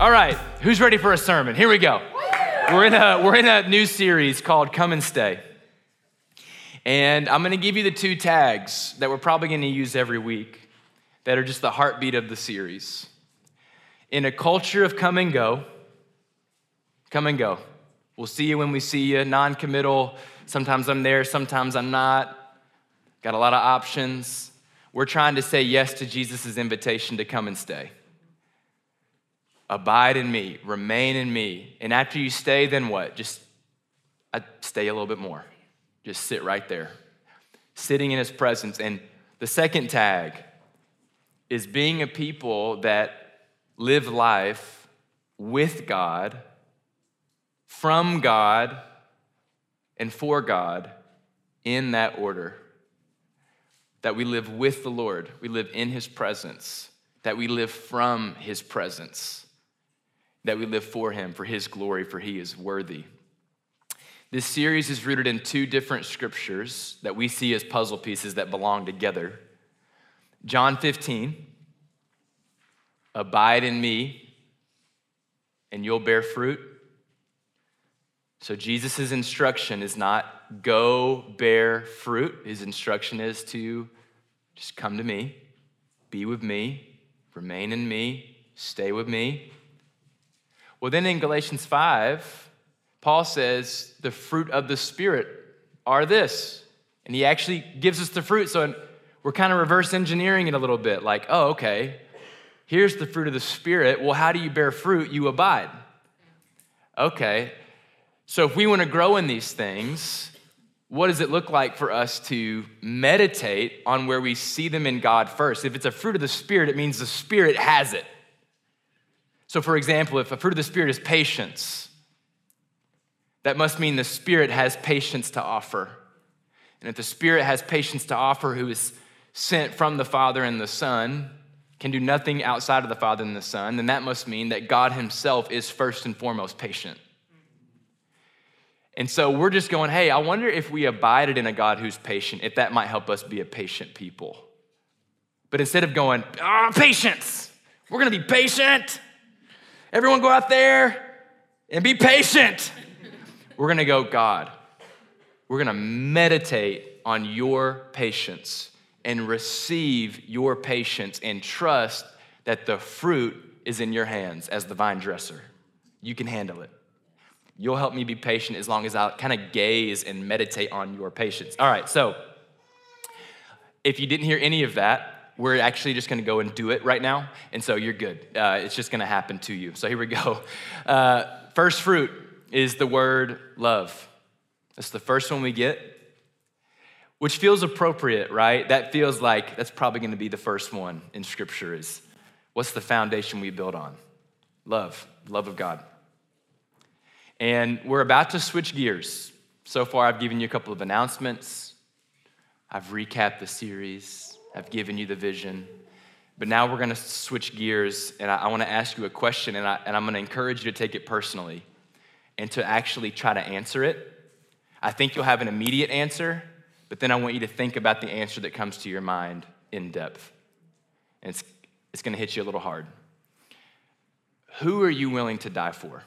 All right, who's ready for a sermon? Here we go. We're in a, we're in a new series called Come and Stay. And I'm gonna give you the two tags that we're probably gonna use every week that are just the heartbeat of the series. In a culture of come and go, come and go. We'll see you when we see you, non committal. Sometimes I'm there, sometimes I'm not. Got a lot of options. We're trying to say yes to Jesus' invitation to come and stay. Abide in me, remain in me. And after you stay, then what? Just I stay a little bit more. Just sit right there, sitting in his presence. And the second tag is being a people that live life with God, from God, and for God in that order. That we live with the Lord, we live in his presence, that we live from his presence that we live for him, for his glory, for he is worthy. This series is rooted in two different scriptures that we see as puzzle pieces that belong together. John 15, abide in me, and you'll bear fruit. So Jesus' instruction is not go bear fruit. His instruction is to just come to me, be with me, remain in me, stay with me. Well, then in Galatians 5, Paul says the fruit of the Spirit are this. And he actually gives us the fruit. So we're kind of reverse engineering it a little bit like, oh, okay, here's the fruit of the Spirit. Well, how do you bear fruit? You abide. Okay. So if we want to grow in these things, what does it look like for us to meditate on where we see them in God first? If it's a fruit of the Spirit, it means the Spirit has it. So, for example, if a fruit of the Spirit is patience, that must mean the Spirit has patience to offer. And if the Spirit has patience to offer, who is sent from the Father and the Son, can do nothing outside of the Father and the Son, then that must mean that God Himself is first and foremost patient. And so we're just going, hey, I wonder if we abided in a God who's patient, if that might help us be a patient people. But instead of going, ah, oh, patience, we're gonna be patient, Everyone go out there and be patient. We're gonna go, God, we're gonna meditate on your patience and receive your patience and trust that the fruit is in your hands as the vine dresser. You can handle it. You'll help me be patient as long as I kind of gaze and meditate on your patience. All right, so if you didn't hear any of that, we're actually just going to go and do it right now. And so you're good. Uh, it's just going to happen to you. So here we go. Uh, first fruit is the word love. That's the first one we get, which feels appropriate, right? That feels like that's probably going to be the first one in Scripture is what's the foundation we build on? Love, love of God. And we're about to switch gears. So far, I've given you a couple of announcements. I've recapped the series. I've given you the vision. But now we're going to switch gears, and I, I want to ask you a question, and, I, and I'm going to encourage you to take it personally and to actually try to answer it. I think you'll have an immediate answer, but then I want you to think about the answer that comes to your mind in depth. And it's, it's going to hit you a little hard. Who are you willing to die for?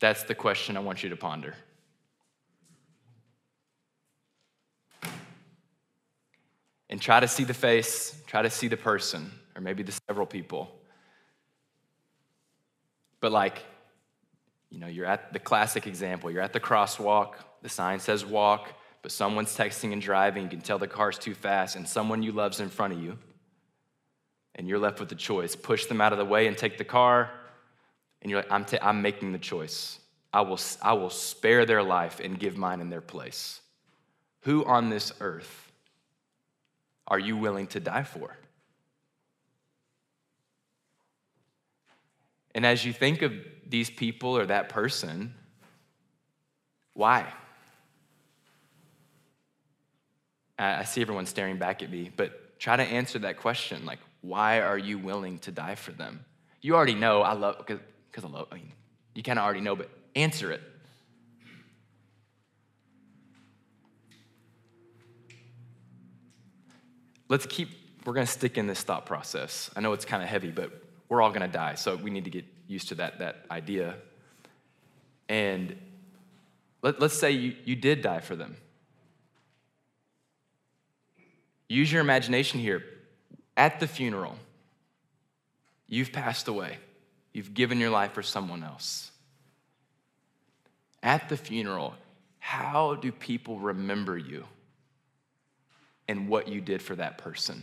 That's the question I want you to ponder. And try to see the face, try to see the person, or maybe the several people. But, like, you know, you're at the classic example you're at the crosswalk, the sign says walk, but someone's texting and driving, you can tell the car's too fast, and someone you love's in front of you. And you're left with the choice push them out of the way and take the car. And you're like, I'm, ta- I'm making the choice. I will, I will spare their life and give mine in their place. Who on this earth are you willing to die for? And as you think of these people or that person, why? I see everyone staring back at me, but try to answer that question like, why are you willing to die for them? You already know I love, because I love, I mean, you kind of already know, but answer it. Let's keep we're going to stick in this thought process. I know it's kind of heavy, but we're all going to die, so we need to get used to that, that idea. And let, let's say you, you did die for them. Use your imagination here. At the funeral, you've passed away, you've given your life for someone else. At the funeral, how do people remember you and what you did for that person?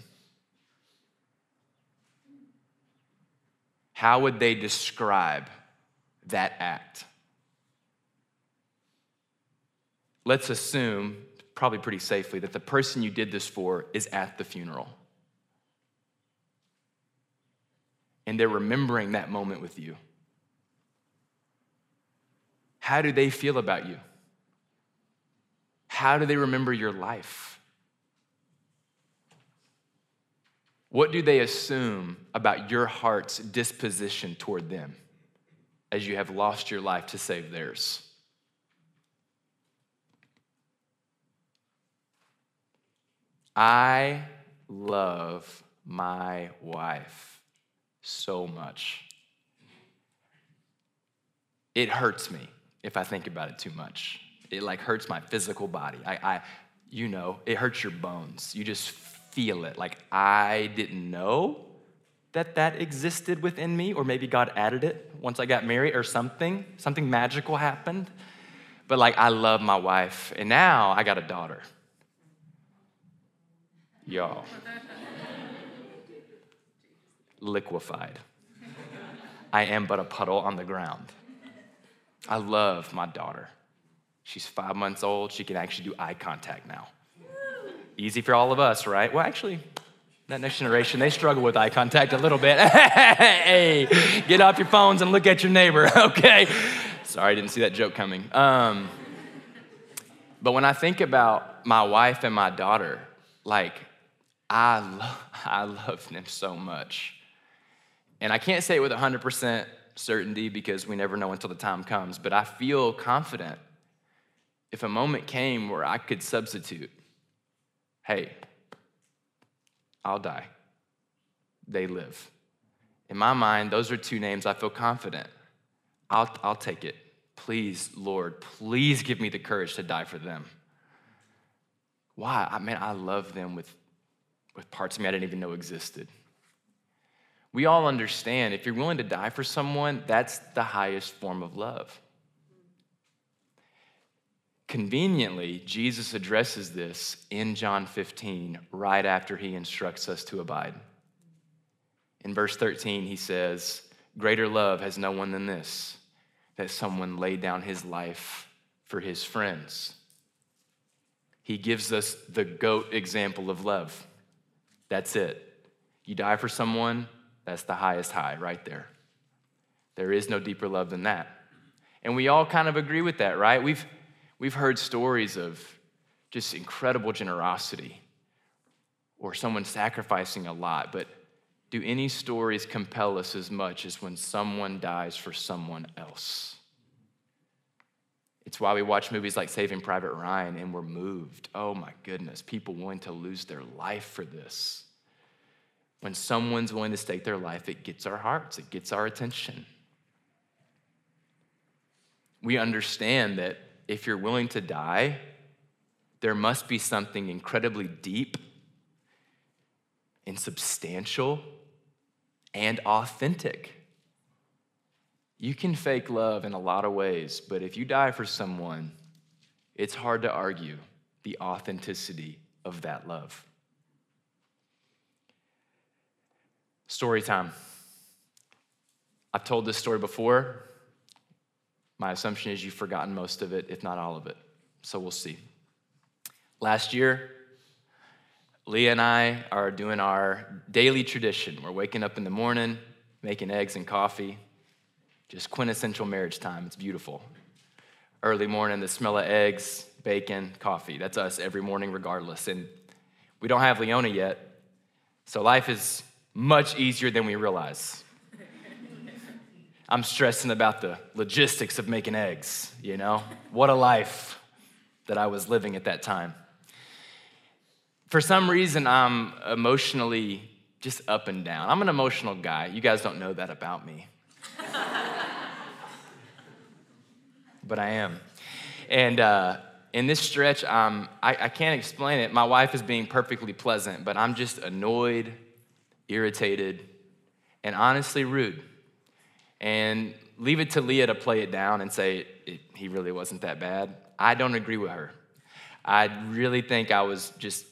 How would they describe that act? Let's assume, probably pretty safely, that the person you did this for is at the funeral. And they're remembering that moment with you. How do they feel about you? How do they remember your life? What do they assume about your heart's disposition toward them as you have lost your life to save theirs? I love my wife so much. It hurts me if I think about it too much. It like hurts my physical body. I, I you know, it hurts your bones. You just feel it. Like I didn't know that that existed within me, or maybe God added it once I got married or something. Something magical happened. But like I love my wife, and now I got a daughter. Y'all. Liquefied. I am but a puddle on the ground. I love my daughter. She's five months old. She can actually do eye contact now. Easy for all of us, right? Well, actually, that next generation, they struggle with eye contact a little bit. hey, get off your phones and look at your neighbor, okay? Sorry, I didn't see that joke coming. Um, but when I think about my wife and my daughter, like, I, lo- I love them so much. And I can't say it with 100% certainty because we never know until the time comes, but I feel confident if a moment came where I could substitute, hey, I'll die, they live. In my mind, those are two names I feel confident. I'll, I'll take it. Please, Lord, please give me the courage to die for them. Why? I mean, I love them with with parts of me I didn't even know existed. We all understand if you're willing to die for someone, that's the highest form of love. Conveniently, Jesus addresses this in John 15 right after he instructs us to abide. In verse 13, he says, Greater love has no one than this, that someone laid down his life for his friends. He gives us the goat example of love. That's it. You die for someone, that's the highest high right there. There is no deeper love than that. And we all kind of agree with that, right? We've, we've heard stories of just incredible generosity or someone sacrificing a lot, but do any stories compel us as much as when someone dies for someone else? It's why we watch movies like Saving Private Ryan and we're moved. Oh my goodness, people willing to lose their life for this. When someone's willing to stake their life, it gets our hearts, it gets our attention. We understand that if you're willing to die, there must be something incredibly deep and substantial and authentic you can fake love in a lot of ways, but if you die for someone, it's hard to argue the authenticity of that love. Story time. I've told this story before. My assumption is you've forgotten most of it, if not all of it. So we'll see. Last year, Leah and I are doing our daily tradition. We're waking up in the morning, making eggs and coffee, just quintessential marriage time. It's beautiful. Early morning, the smell of eggs, bacon, coffee. That's us every morning, regardless. And we don't have Leona yet, so life is much easier than we realize. I'm stressing about the logistics of making eggs, you know? What a life that I was living at that time. for some reason, I'm emotionally just up and down. I'm an emotional guy. You guys don't know that about me. but I am. And uh, in this stretch, um, I, I can't explain it. My wife is being perfectly pleasant, but I'm just annoyed, irritated, and honestly rude. And leave it to Leah to play it down and say he really wasn't that bad. I don't agree with her. I really think I was just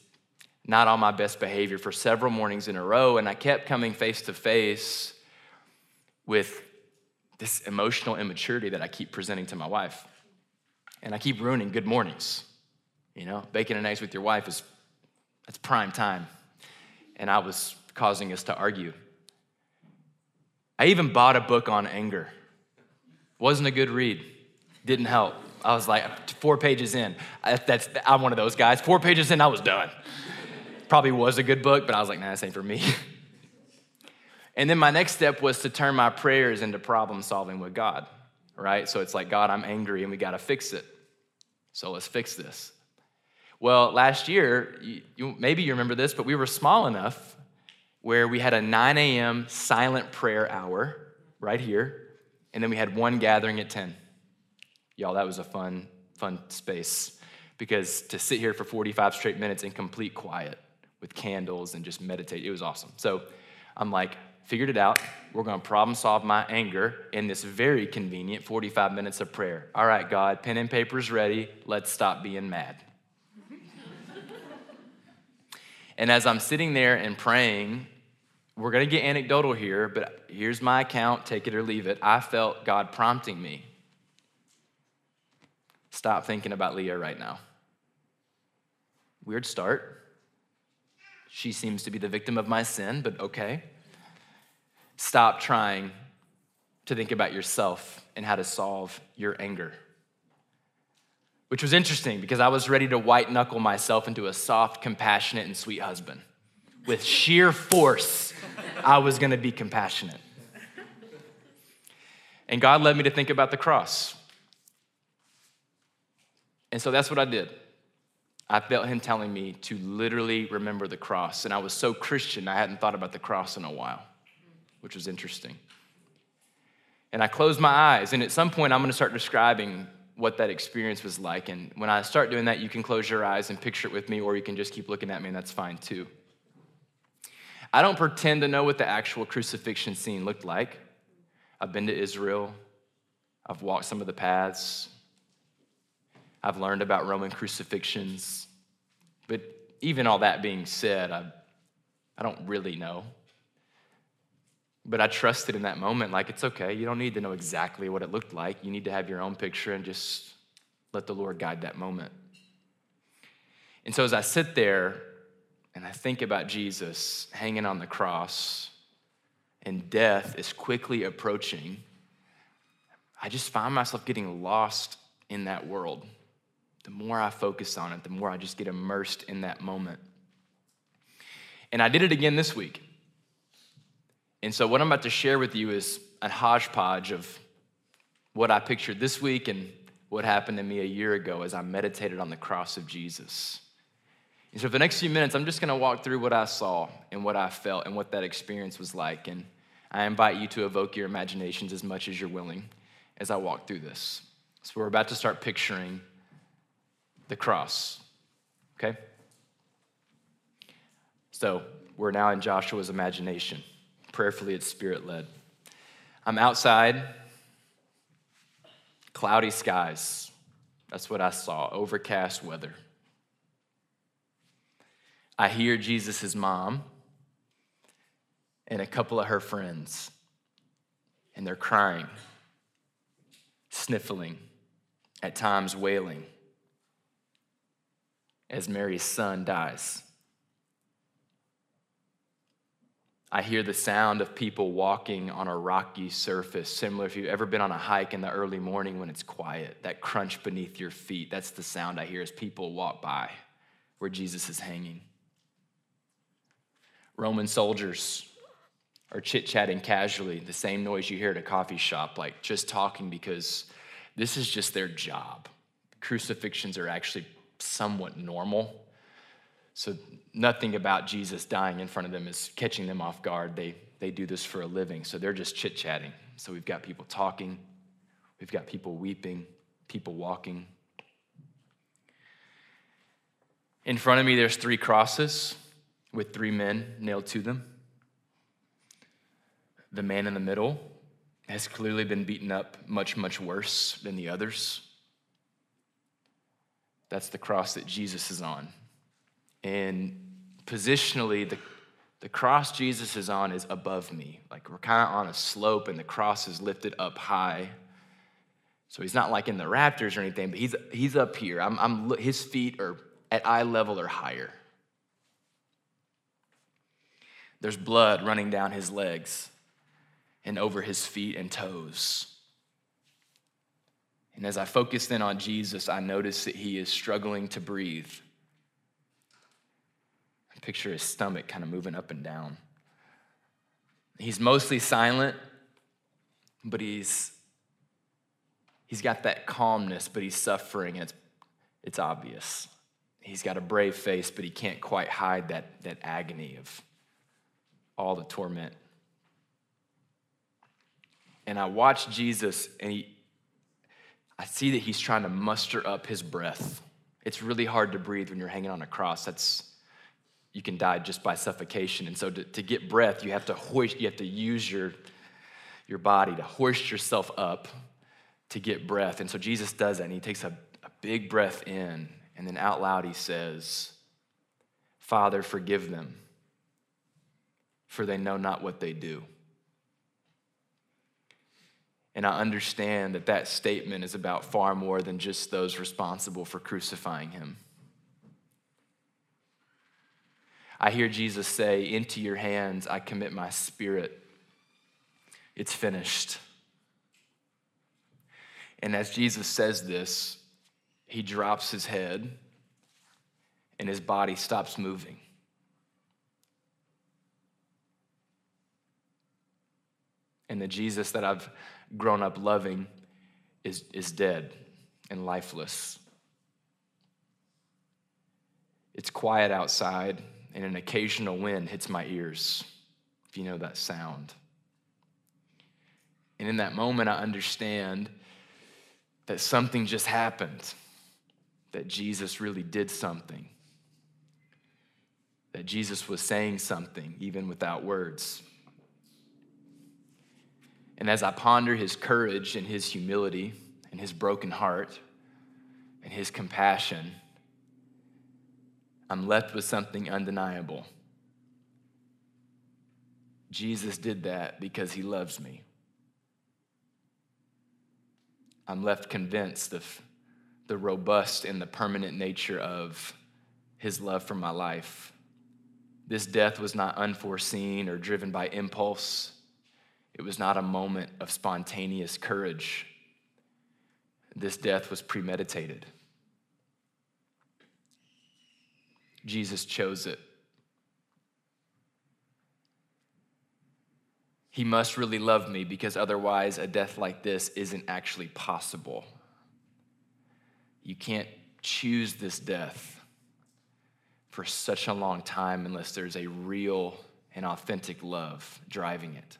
not on my best behavior for several mornings in a row, and I kept coming face to face with this emotional immaturity that I keep presenting to my wife. And I keep ruining good mornings. You know, bacon and eggs with your wife is that's prime time. And I was causing us to argue. I even bought a book on anger. Wasn't a good read. Didn't help. I was like four pages in. That's I'm one of those guys. Four pages in, I was done. Probably was a good book, but I was like, nah, this ain't for me. and then my next step was to turn my prayers into problem solving with God, right? So it's like, God, I'm angry and we got to fix it. So let's fix this. Well, last year, you, you, maybe you remember this, but we were small enough where we had a 9 a.m. silent prayer hour right here, and then we had one gathering at 10. Y'all, that was a fun, fun space because to sit here for 45 straight minutes in complete quiet with candles and just meditate. It was awesome. So I'm like, figured it out. We're going to problem solve my anger in this very convenient 45 minutes of prayer. All right, God, pen and paper's ready. Let's stop being mad. and as I'm sitting there and praying, we're going to get anecdotal here, but here's my account, take it or leave it. I felt God prompting me. Stop thinking about Leah right now. Weird start. She seems to be the victim of my sin, but okay. Stop trying to think about yourself and how to solve your anger. Which was interesting because I was ready to white knuckle myself into a soft, compassionate, and sweet husband. With sheer force, I was gonna be compassionate. And God led me to think about the cross. And so that's what I did. I felt him telling me to literally remember the cross. And I was so Christian, I hadn't thought about the cross in a while, which was interesting. And I closed my eyes, and at some point, I'm gonna start describing what that experience was like. And when I start doing that, you can close your eyes and picture it with me, or you can just keep looking at me, and that's fine too. I don't pretend to know what the actual crucifixion scene looked like. I've been to Israel, I've walked some of the paths, I've learned about Roman crucifixions. But even all that being said, I, I don't really know. But I trusted in that moment, like it's okay. You don't need to know exactly what it looked like. You need to have your own picture and just let the Lord guide that moment. And so as I sit there and I think about Jesus hanging on the cross and death is quickly approaching, I just find myself getting lost in that world the more I focus on it, the more I just get immersed in that moment. And I did it again this week. And so, what I'm about to share with you is a hodgepodge of what I pictured this week and what happened to me a year ago as I meditated on the cross of Jesus. And so, for the next few minutes, I'm just gonna walk through what I saw and what I felt and what that experience was like. And I invite you to evoke your imaginations as much as you're willing as I walk through this. So, we're about to start picturing the cross. Okay? So we're now in Joshua's imagination. Prayerfully, it's spirit led. I'm outside, cloudy skies. That's what I saw, overcast weather. I hear Jesus' mom and a couple of her friends, and they're crying, sniffling, at times wailing as Mary's son dies. I hear the sound of people walking on a rocky surface, similar if you've ever been on a hike in the early morning when it's quiet, that crunch beneath your feet. That's the sound I hear as people walk by where Jesus is hanging. Roman soldiers are chit chatting casually, the same noise you hear at a coffee shop, like just talking because this is just their job. Crucifixions are actually somewhat normal. So nothing about Jesus dying in front of them is catching them off guard. They, they do this for a living. So they're just chit chatting. So we've got people talking, we've got people weeping, people walking. In front of me, there's three crosses with three men nailed to them. The man in the middle has clearly been beaten up much, much worse than the others. That's the cross that Jesus is on. And positionally, the, the cross Jesus is on is above me. Like we're kind of on a slope, and the cross is lifted up high. So he's not like in the raptors or anything, but he's, he's up here. I'm, I'm, his feet are at eye level or higher. There's blood running down his legs and over his feet and toes. And as I focused in on Jesus, I noticed that he is struggling to breathe. I picture his stomach kind of moving up and down. He's mostly silent, but he's he's got that calmness, but he's suffering, and it's, it's obvious. He's got a brave face, but he can't quite hide that, that agony of all the torment. And I watch Jesus, and he, I see that he's trying to muster up his breath. It's really hard to breathe when you're hanging on a cross. That's you can die just by suffocation. And so to, to get breath, you have to hoist, you have to use your, your body to hoist yourself up to get breath. And so Jesus does that, and he takes a, a big breath in, and then out loud he says, Father, forgive them, for they know not what they do. And I understand that that statement is about far more than just those responsible for crucifying him. I hear Jesus say, Into your hands I commit my spirit. It's finished. And as Jesus says this, he drops his head and his body stops moving. And the Jesus that I've grown up loving is, is dead and lifeless. It's quiet outside, and an occasional wind hits my ears, if you know that sound. And in that moment, I understand that something just happened, that Jesus really did something, that Jesus was saying something, even without words. And as I ponder his courage and his humility and his broken heart and his compassion, I'm left with something undeniable. Jesus did that because he loves me. I'm left convinced of the robust and the permanent nature of his love for my life. This death was not unforeseen or driven by impulse. It was not a moment of spontaneous courage. This death was premeditated. Jesus chose it. He must really love me because otherwise, a death like this isn't actually possible. You can't choose this death for such a long time unless there's a real and authentic love driving it.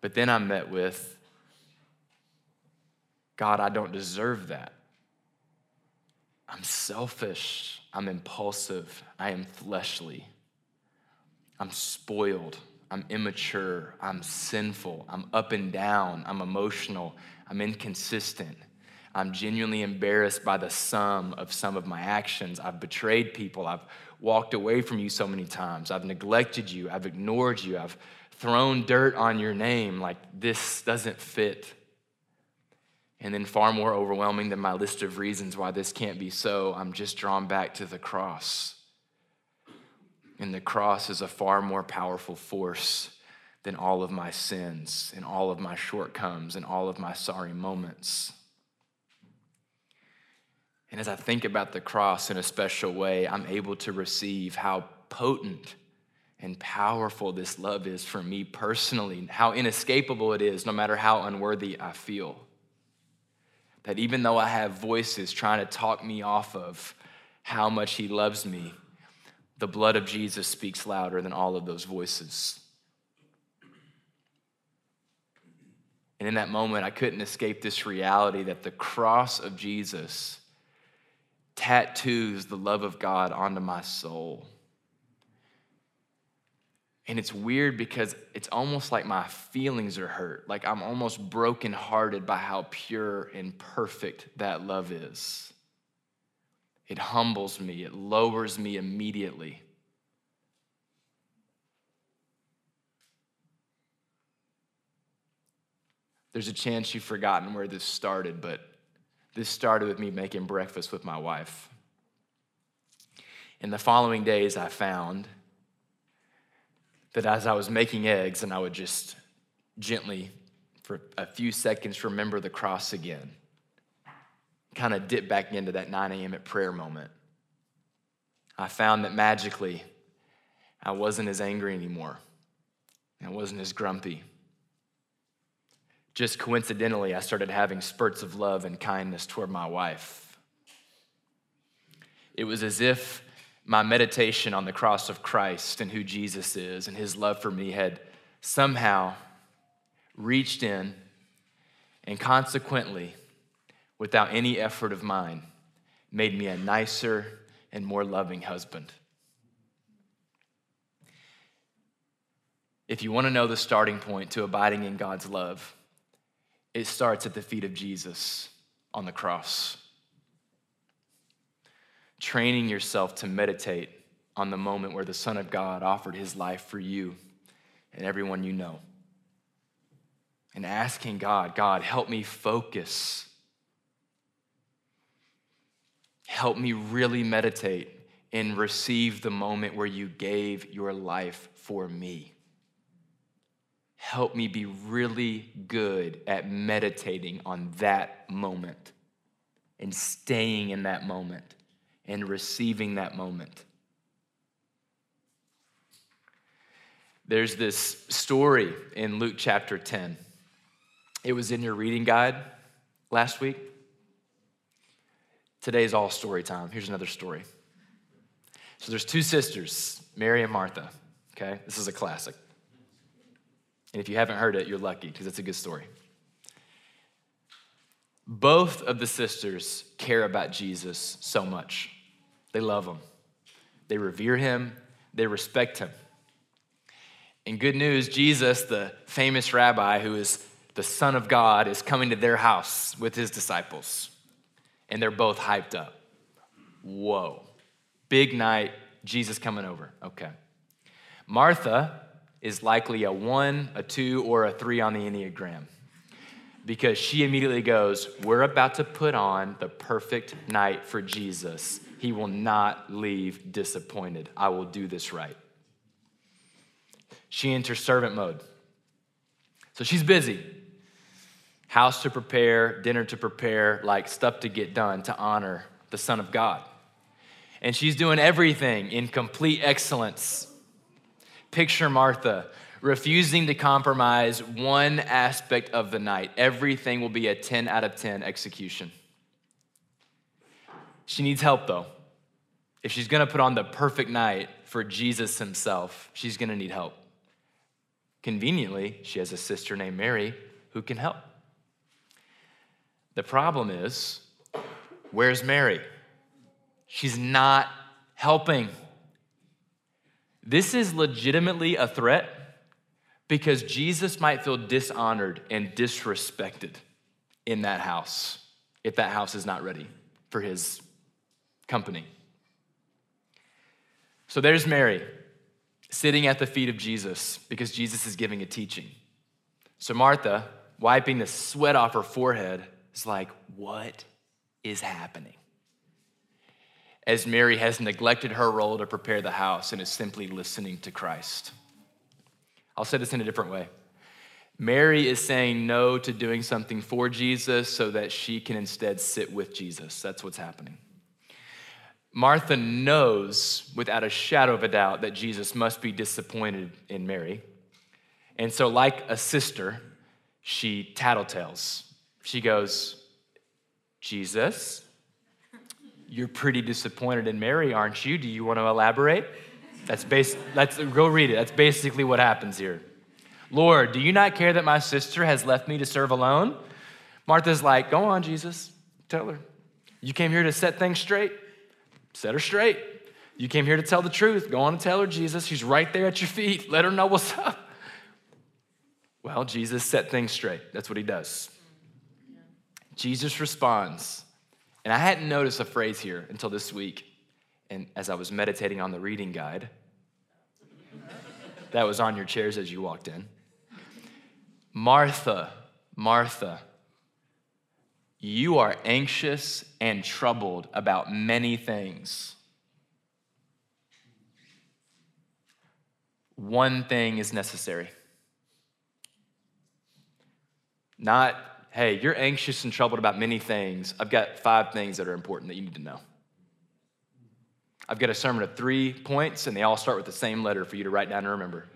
But then I'm met with God, I don't deserve that. I'm selfish. I'm impulsive. I am fleshly. I'm spoiled. I'm immature. I'm sinful. I'm up and down. I'm emotional. I'm inconsistent. I'm genuinely embarrassed by the sum of some of my actions. I've betrayed people. I've walked away from you so many times. I've neglected you. I've ignored you. I've thrown dirt on your name like this doesn't fit. And then, far more overwhelming than my list of reasons why this can't be so, I'm just drawn back to the cross. And the cross is a far more powerful force than all of my sins and all of my shortcomings and all of my sorry moments. And as I think about the cross in a special way, I'm able to receive how potent and powerful this love is for me personally, how inescapable it is, no matter how unworthy I feel. That even though I have voices trying to talk me off of how much He loves me, the blood of Jesus speaks louder than all of those voices. And in that moment, I couldn't escape this reality that the cross of Jesus tattoos the love of God onto my soul. And it's weird because it's almost like my feelings are hurt. Like I'm almost brokenhearted by how pure and perfect that love is. It humbles me, it lowers me immediately. There's a chance you've forgotten where this started, but this started with me making breakfast with my wife. In the following days, I found that as I was making eggs, and I would just gently, for a few seconds, remember the cross again, kind of dip back into that 9 a.m. at prayer moment. I found that magically, I wasn't as angry anymore. I wasn't as grumpy just coincidentally, I started having spurts of love and kindness toward my wife. It was as if my meditation on the cross of Christ and who Jesus is and his love for me had somehow reached in and consequently, without any effort of mine, made me a nicer and more loving husband. If you want to know the starting point to abiding in God's love, it starts at the feet of Jesus on the cross. Training yourself to meditate on the moment where the Son of God offered his life for you and everyone you know. And asking God, God, help me focus. Help me really meditate and receive the moment where you gave your life for me help me be really good at meditating on that moment and staying in that moment and receiving that moment. There's this story in Luke chapter 10. It was in your reading guide last week. Today's all story time. Here's another story. So there's two sisters, Mary and Martha. Okay? This is a classic. And if you haven't heard it, you're lucky because it's a good story. Both of the sisters care about Jesus so much. They love him, they revere him, they respect him. And good news Jesus, the famous rabbi who is the Son of God, is coming to their house with his disciples. And they're both hyped up. Whoa. Big night, Jesus coming over. Okay. Martha is likely a one, a two, or a three on the Enneagram because she immediately goes, We're about to put on the perfect night for Jesus. He will not leave disappointed. I will do this right. She enters servant mode. So she's busy. House to prepare, dinner to prepare, like stuff to get done to honor the Son of God. And she's doing everything in complete excellence Picture Martha refusing to compromise one aspect of the night. Everything will be a 10 out of 10 execution. She needs help though. If she's gonna put on the perfect night for Jesus himself, she's gonna need help. Conveniently, she has a sister named Mary who can help. The problem is, where's Mary? She's not helping. This is legitimately a threat because Jesus might feel dishonored and disrespected in that house if that house is not ready for his company. So there's Mary sitting at the feet of Jesus because Jesus is giving a teaching. So Martha, wiping the sweat off her forehead, is like, What is happening? as Mary has neglected her role to prepare the house and is simply listening to Christ. I'll say this in a different way. Mary is saying no to doing something for Jesus so that she can instead sit with Jesus. That's what's happening. Martha knows without a shadow of a doubt that Jesus must be disappointed in Mary. And so, like a sister, she tattletales. She goes, Jesus, You're pretty disappointed in Mary, aren't you? Do you want to elaborate? That's base, let's go read it. That's basically what happens here. Lord, do you not care that my sister has left me to serve alone? Martha's like, Go on, Jesus. Tell her. You came here to set things straight. Set her straight. You came here to tell the truth. Go on and tell her, Jesus. She's right there at your feet. Let her know what's up. Well, Jesus set things straight. That's what he does. Jesus responds. And I hadn't noticed a phrase here until this week. And as I was meditating on the reading guide, that was on your chairs as you walked in. Martha, Martha, you are anxious and troubled about many things. One thing is necessary. Not, hey, you're anxious and troubled about many things. I've got five things that are important that you need to know. I've got a sermon of three points, and they all start with the same letter for you to write down and remember.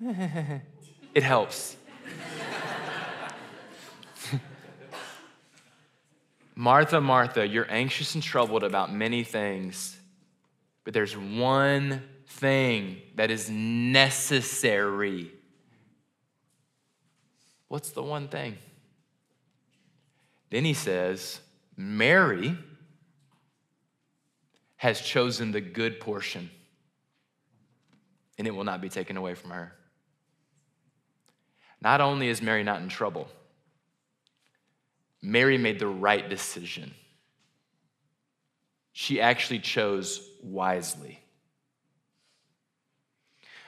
it helps. Martha, Martha, you're anxious and troubled about many things, but there's one thing that is necessary. What's the one thing? Then he says, Mary has chosen the good portion, and it will not be taken away from her. Not only is Mary not in trouble, Mary made the right decision. She actually chose wisely.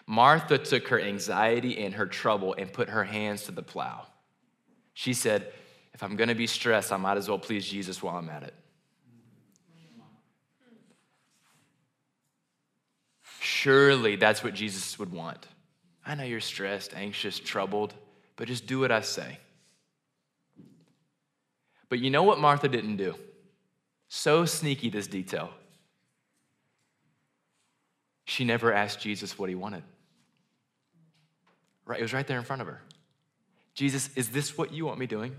Martha took her anxiety and her trouble and put her hands to the plow. She said, If I'm gonna be stressed, I might as well please Jesus while I'm at it. Surely that's what Jesus would want. I know you're stressed, anxious, troubled, but just do what I say. But you know what Martha didn't do? So sneaky, this detail. She never asked Jesus what he wanted. Right, it was right there in front of her. Jesus, is this what you want me doing?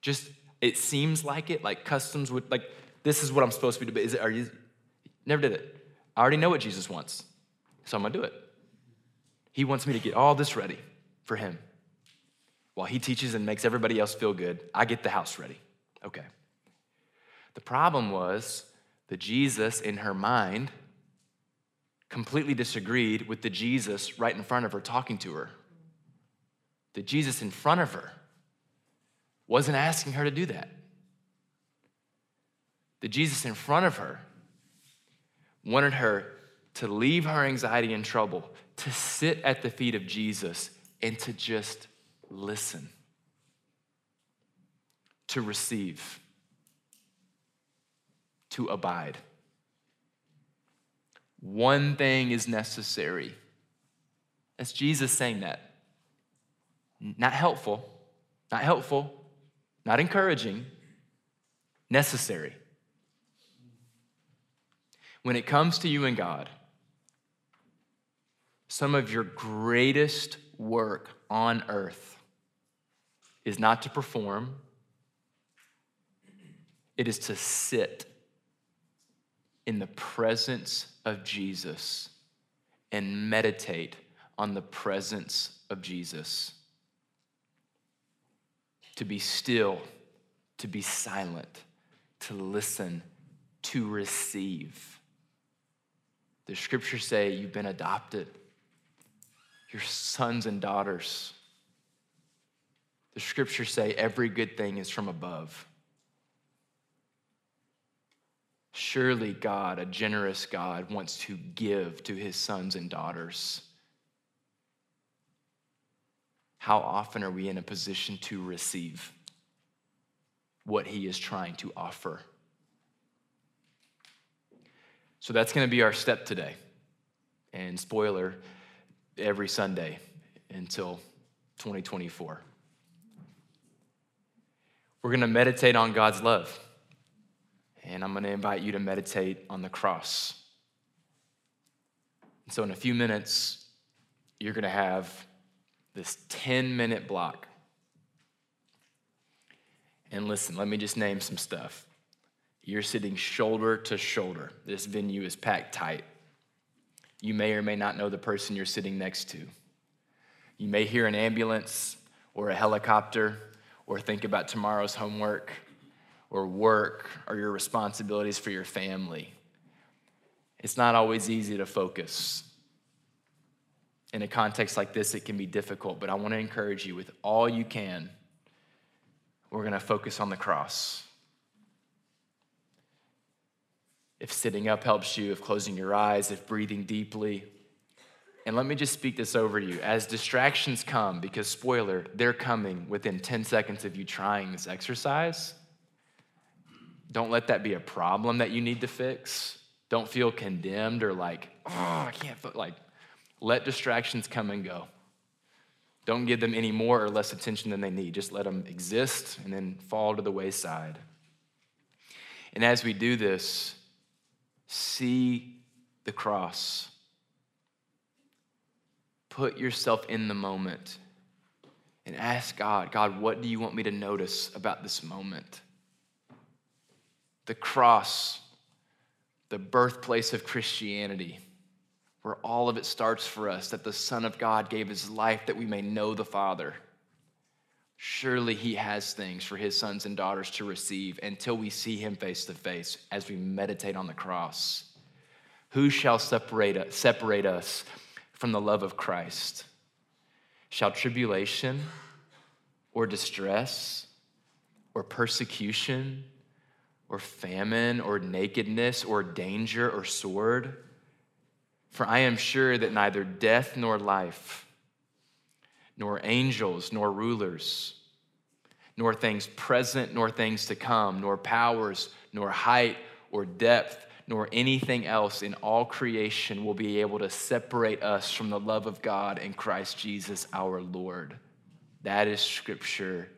Just, it seems like it, like customs would, like, this is what I'm supposed to be doing. Is it, are you, never did it. I already know what Jesus wants, so I'm gonna do it. He wants me to get all this ready for him. While he teaches and makes everybody else feel good, I get the house ready. Okay. The problem was that Jesus, in her mind, completely disagreed with the Jesus right in front of her talking to her. The Jesus in front of her wasn't asking her to do that. The Jesus in front of her wanted her to leave her anxiety and trouble, to sit at the feet of Jesus, and to just listen to receive, to abide. One thing is necessary. That's Jesus saying that. Not helpful, not helpful, not encouraging, necessary. When it comes to you and God, some of your greatest work on earth is not to perform, it is to sit in the presence of Jesus and meditate on the presence of Jesus. To be still, to be silent, to listen, to receive. The scriptures say you've been adopted, you're sons and daughters. The scriptures say every good thing is from above. Surely God, a generous God, wants to give to his sons and daughters. How often are we in a position to receive what he is trying to offer? So that's going to be our step today. And spoiler, every Sunday until 2024. We're going to meditate on God's love and I'm going to invite you to meditate on the cross. And so, in a few minutes, you're going to have this 10 minute block. And listen, let me just name some stuff You're sitting shoulder to shoulder. This venue is packed tight. You may or may not know the person you're sitting next to. You may hear an ambulance or a helicopter or think about tomorrow's homework or work or your responsibilities for your family. It's not always easy to focus. In a context like this, it can be difficult, but I want to encourage you with all you can, we're going to focus on the cross. If sitting up helps you, if closing your eyes, if breathing deeply, and let me just speak this over you. As distractions come, because spoiler, they're coming within 10 seconds of you trying this exercise, don't let that be a problem that you need to fix. Don't feel condemned or like, oh, I can't, like, let distractions come and go. Don't give them any more or less attention than they need. Just let them exist and then fall to the wayside. And as we do this, see the cross Put yourself in the moment and ask God, God, what do you want me to notice about this moment? The cross, the birthplace of Christianity, where all of it starts for us, that the Son of God gave his life that we may know the Father. Surely he has things for his sons and daughters to receive until we see him face to face as we meditate on the cross. Who shall separate, separate us from the love of Christ? Shall tribulation or distress or persecution or famine or nakedness or danger or sword? For I am sure that neither death nor life, nor angels nor rulers, nor things present nor things to come, nor powers, nor height or depth nor anything else in all creation will be able to separate us from the love of God in Christ Jesus our Lord. That is scripture.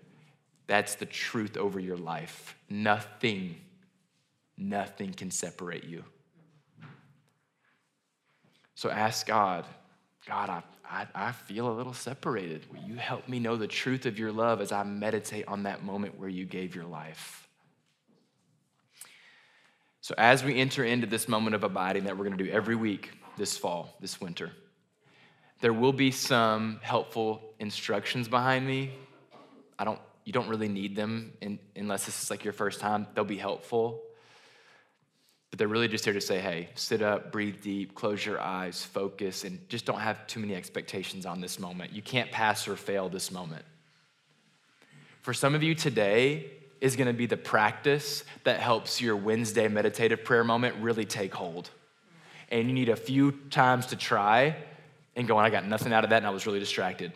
That's the truth over your life. Nothing, nothing can separate you. So ask God, God, I, I, I, feel a little separated. Will you help me know the truth of your love as I meditate on that moment where you gave your life? So, as we enter into this moment of abiding that we're going to do every week this fall, this winter, there will be some helpful instructions behind me. I don't, you don't really need them in, unless this is like your first time. They'll be helpful. But they're really just here to say, hey, sit up, breathe deep, close your eyes, focus, and just don't have too many expectations on this moment. You can't pass or fail this moment. For some of you today, is going to be the practice that helps your Wednesday meditative prayer moment really take hold. And you need a few times to try and go, I got nothing out of that and I was really distracted.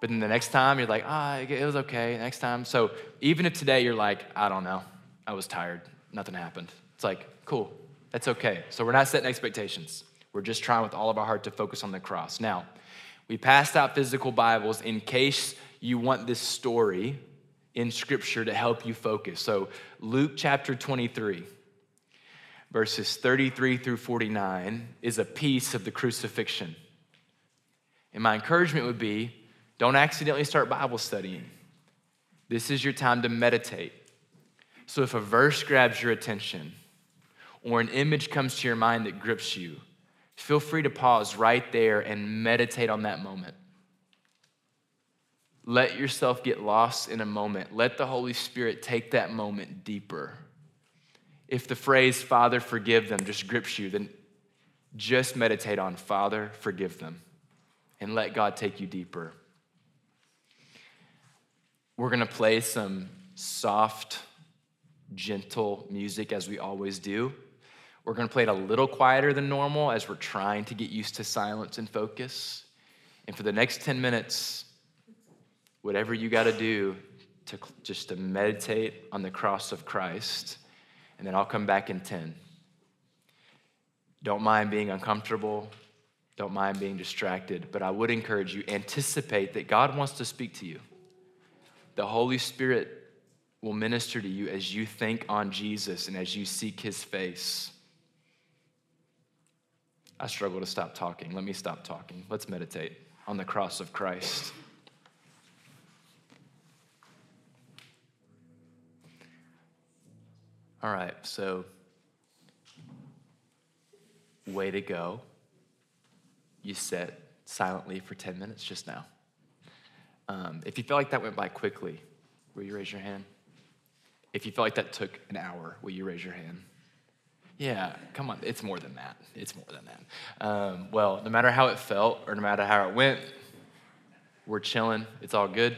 But then the next time you're like, ah, it was okay. Next time. So even if today you're like, I don't know, I was tired, nothing happened. It's like, cool, that's okay. So we're not setting expectations. We're just trying with all of our heart to focus on the cross. Now, we passed out physical Bibles in case you want this story in Scripture to help you focus. So, Luke chapter 23, verses 33 through 49, is a piece of the crucifixion. And my encouragement would be don't accidentally start Bible studying. This is your time to meditate. So, if a verse grabs your attention or an image comes to your mind that grips you, feel free to pause right there and meditate on that moment. Let yourself get lost in a moment. Let the Holy Spirit take that moment deeper. If the phrase, Father, forgive them, just grips you, then just meditate on, Father, forgive them, and let God take you deeper. We're going to play some soft, gentle music as we always do. We're going to play it a little quieter than normal as we're trying to get used to silence and focus. And for the next 10 minutes, whatever you got to do to just to meditate on the cross of Christ, and then I'll come back in 10. Don't mind being uncomfortable. Don't mind being distracted, but I would encourage you anticipate that God wants to speak to you. The Holy Spirit will minister to you as you think on Jesus and as you seek his face. I struggle to stop talking. Let me stop talking. Let's meditate on the cross of Christ. All right, so way to go. You sat silently for 10 minutes just now. Um, if you feel like that went by quickly, will you raise your hand? If you feel like that took an hour, will you raise your hand? Yeah, come on, it's more than that. It's more than that. Um, well, no matter how it felt or no matter how it went, we're chilling. It's all good.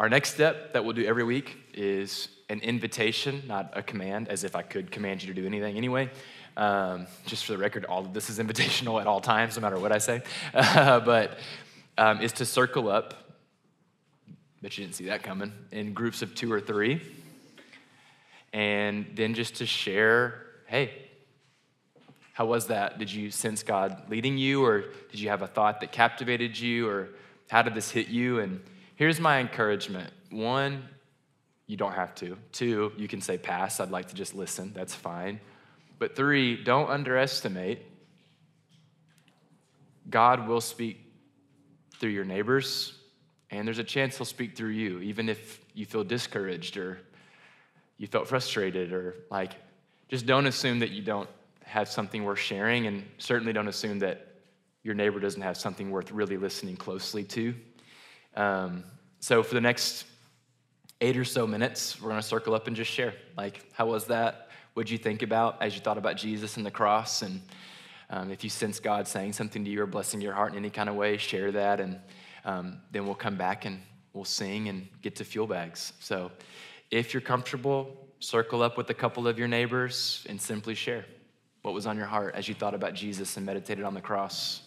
Our next step that we'll do every week is an invitation, not a command, as if I could command you to do anything anyway. Um, just for the record, all of this is invitational at all times, no matter what I say. But um, is to circle up. Bet you didn't see that coming. In groups of two or three, and then just to share, hey, how was that? Did you sense God leading you, or did you have a thought that captivated you, or how did this hit you? And here's my encouragement: one, you don't have to. Two, you can say pass. I'd like to just listen. That's fine. But three, don't underestimate. God will speak through your neighbors, and there's a chance He'll speak through you, even if you feel discouraged or you felt frustrated or like, just don't assume that you don't have something worth sharing, and certainly don't assume that your neighbor doesn't have something worth really listening closely to. Um, so, for the next eight or so minutes, we're going to circle up and just share. Like, how was that? What'd you think about as you thought about Jesus and the cross? And um, if you sense God saying something to you or blessing your heart in any kind of way, share that. And um, then we'll come back and we'll sing and get to fuel bags. So if you're comfortable, circle up with a couple of your neighbors and simply share what was on your heart as you thought about Jesus and meditated on the cross.